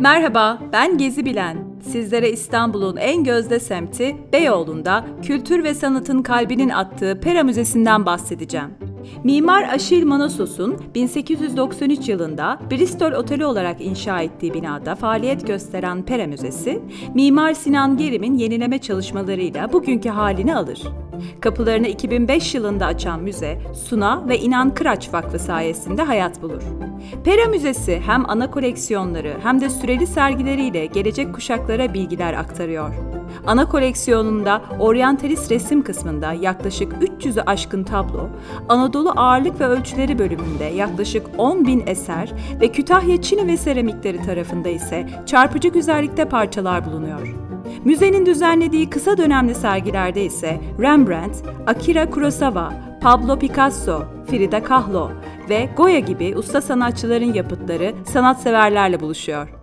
Merhaba, ben Gezi Bilen. Sizlere İstanbul'un en gözde semti Beyoğlu'nda kültür ve sanatın kalbinin attığı Pera Müzesi'nden bahsedeceğim. Mimar Aşil Manosos'un 1893 yılında Bristol Oteli olarak inşa ettiği binada faaliyet gösteren Pera Müzesi, Mimar Sinan Gerim'in yenileme çalışmalarıyla bugünkü halini alır. Kapılarını 2005 yılında açan müze, Suna ve İnan Kıraç Vakfı sayesinde hayat bulur. Pera Müzesi hem ana koleksiyonları hem de süreli sergileriyle gelecek kuşaklara bilgiler aktarıyor. Ana koleksiyonunda oryantalist resim kısmında yaklaşık 300'ü aşkın tablo, Anadolu ağırlık ve ölçüleri bölümünde yaklaşık 10 bin eser ve Kütahya Çini ve seramikleri tarafında ise çarpıcı güzellikte parçalar bulunuyor. Müzenin düzenlediği kısa dönemli sergilerde ise Rembrandt, Akira Kurosawa, Pablo Picasso, Frida Kahlo ve Goya gibi usta sanatçıların yapıtları sanatseverlerle buluşuyor.